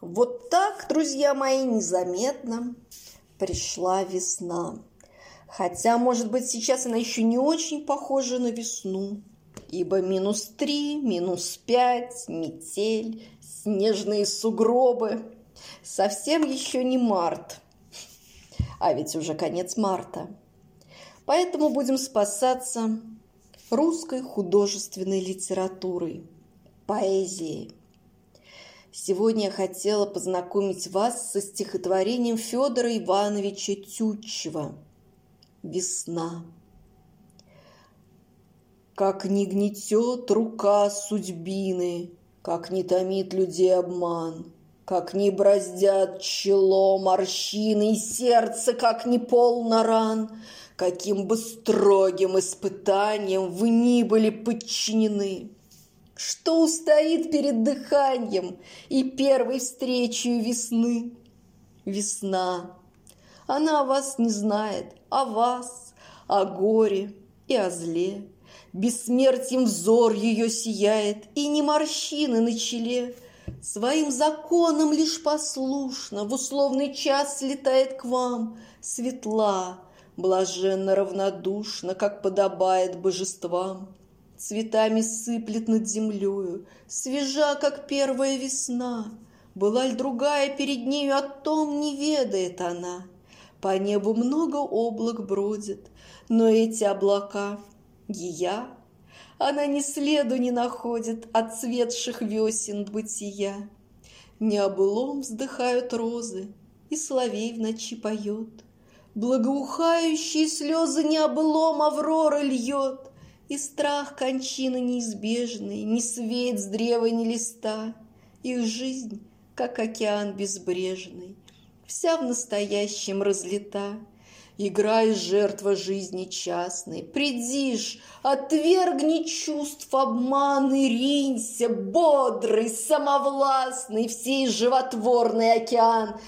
Вот так, друзья мои, незаметно пришла весна. Хотя, может быть, сейчас она еще не очень похожа на весну, ибо минус три, минус пять, метель, снежные сугробы. Совсем еще не март, а ведь уже конец марта. Поэтому будем спасаться русской художественной литературой, поэзией. Сегодня я хотела познакомить вас со стихотворением Федора Ивановича Тютчева «Весна». Как не гнетет рука судьбины, Как не томит людей обман, Как не браздят чело морщины И сердце, как не полно ран, Каким бы строгим испытанием Вы ни были подчинены — что устоит перед дыханием и первой встречей весны? Весна. Она о вас не знает, о вас, о горе и о зле. Бессмертием взор ее сияет, и не морщины на челе. Своим законом лишь послушно в условный час слетает к вам светла, блаженно равнодушно, как подобает божествам цветами сыплет над землею, свежа, как первая весна. Была ли другая перед нею, о том не ведает она. По небу много облак бродит, но эти облака — ея. Она ни следу не находит от цветших весен бытия. Не обылом вздыхают розы, и соловей в ночи поет. Благоухающие слезы не обылом Аврора льет, и страх кончины неизбежный, Ни свет с древа, ни листа. Их жизнь, как океан безбрежный, Вся в настоящем разлита. Играй, жертва жизни частной, Придишь, отвергни чувств обман И ринься, бодрый, самовластный, Всей животворный океан,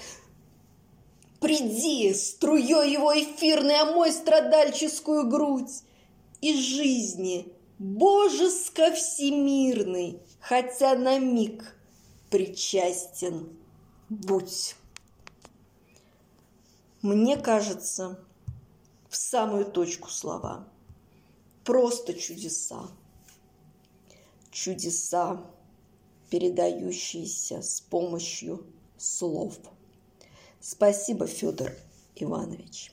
Приди, струей его эфирной, Омой страдальческую грудь, и жизни, божеско всемирный, хотя на миг причастен будь. Мне кажется, в самую точку слова. Просто чудеса. Чудеса, передающиеся с помощью слов. Спасибо, Федор Иванович.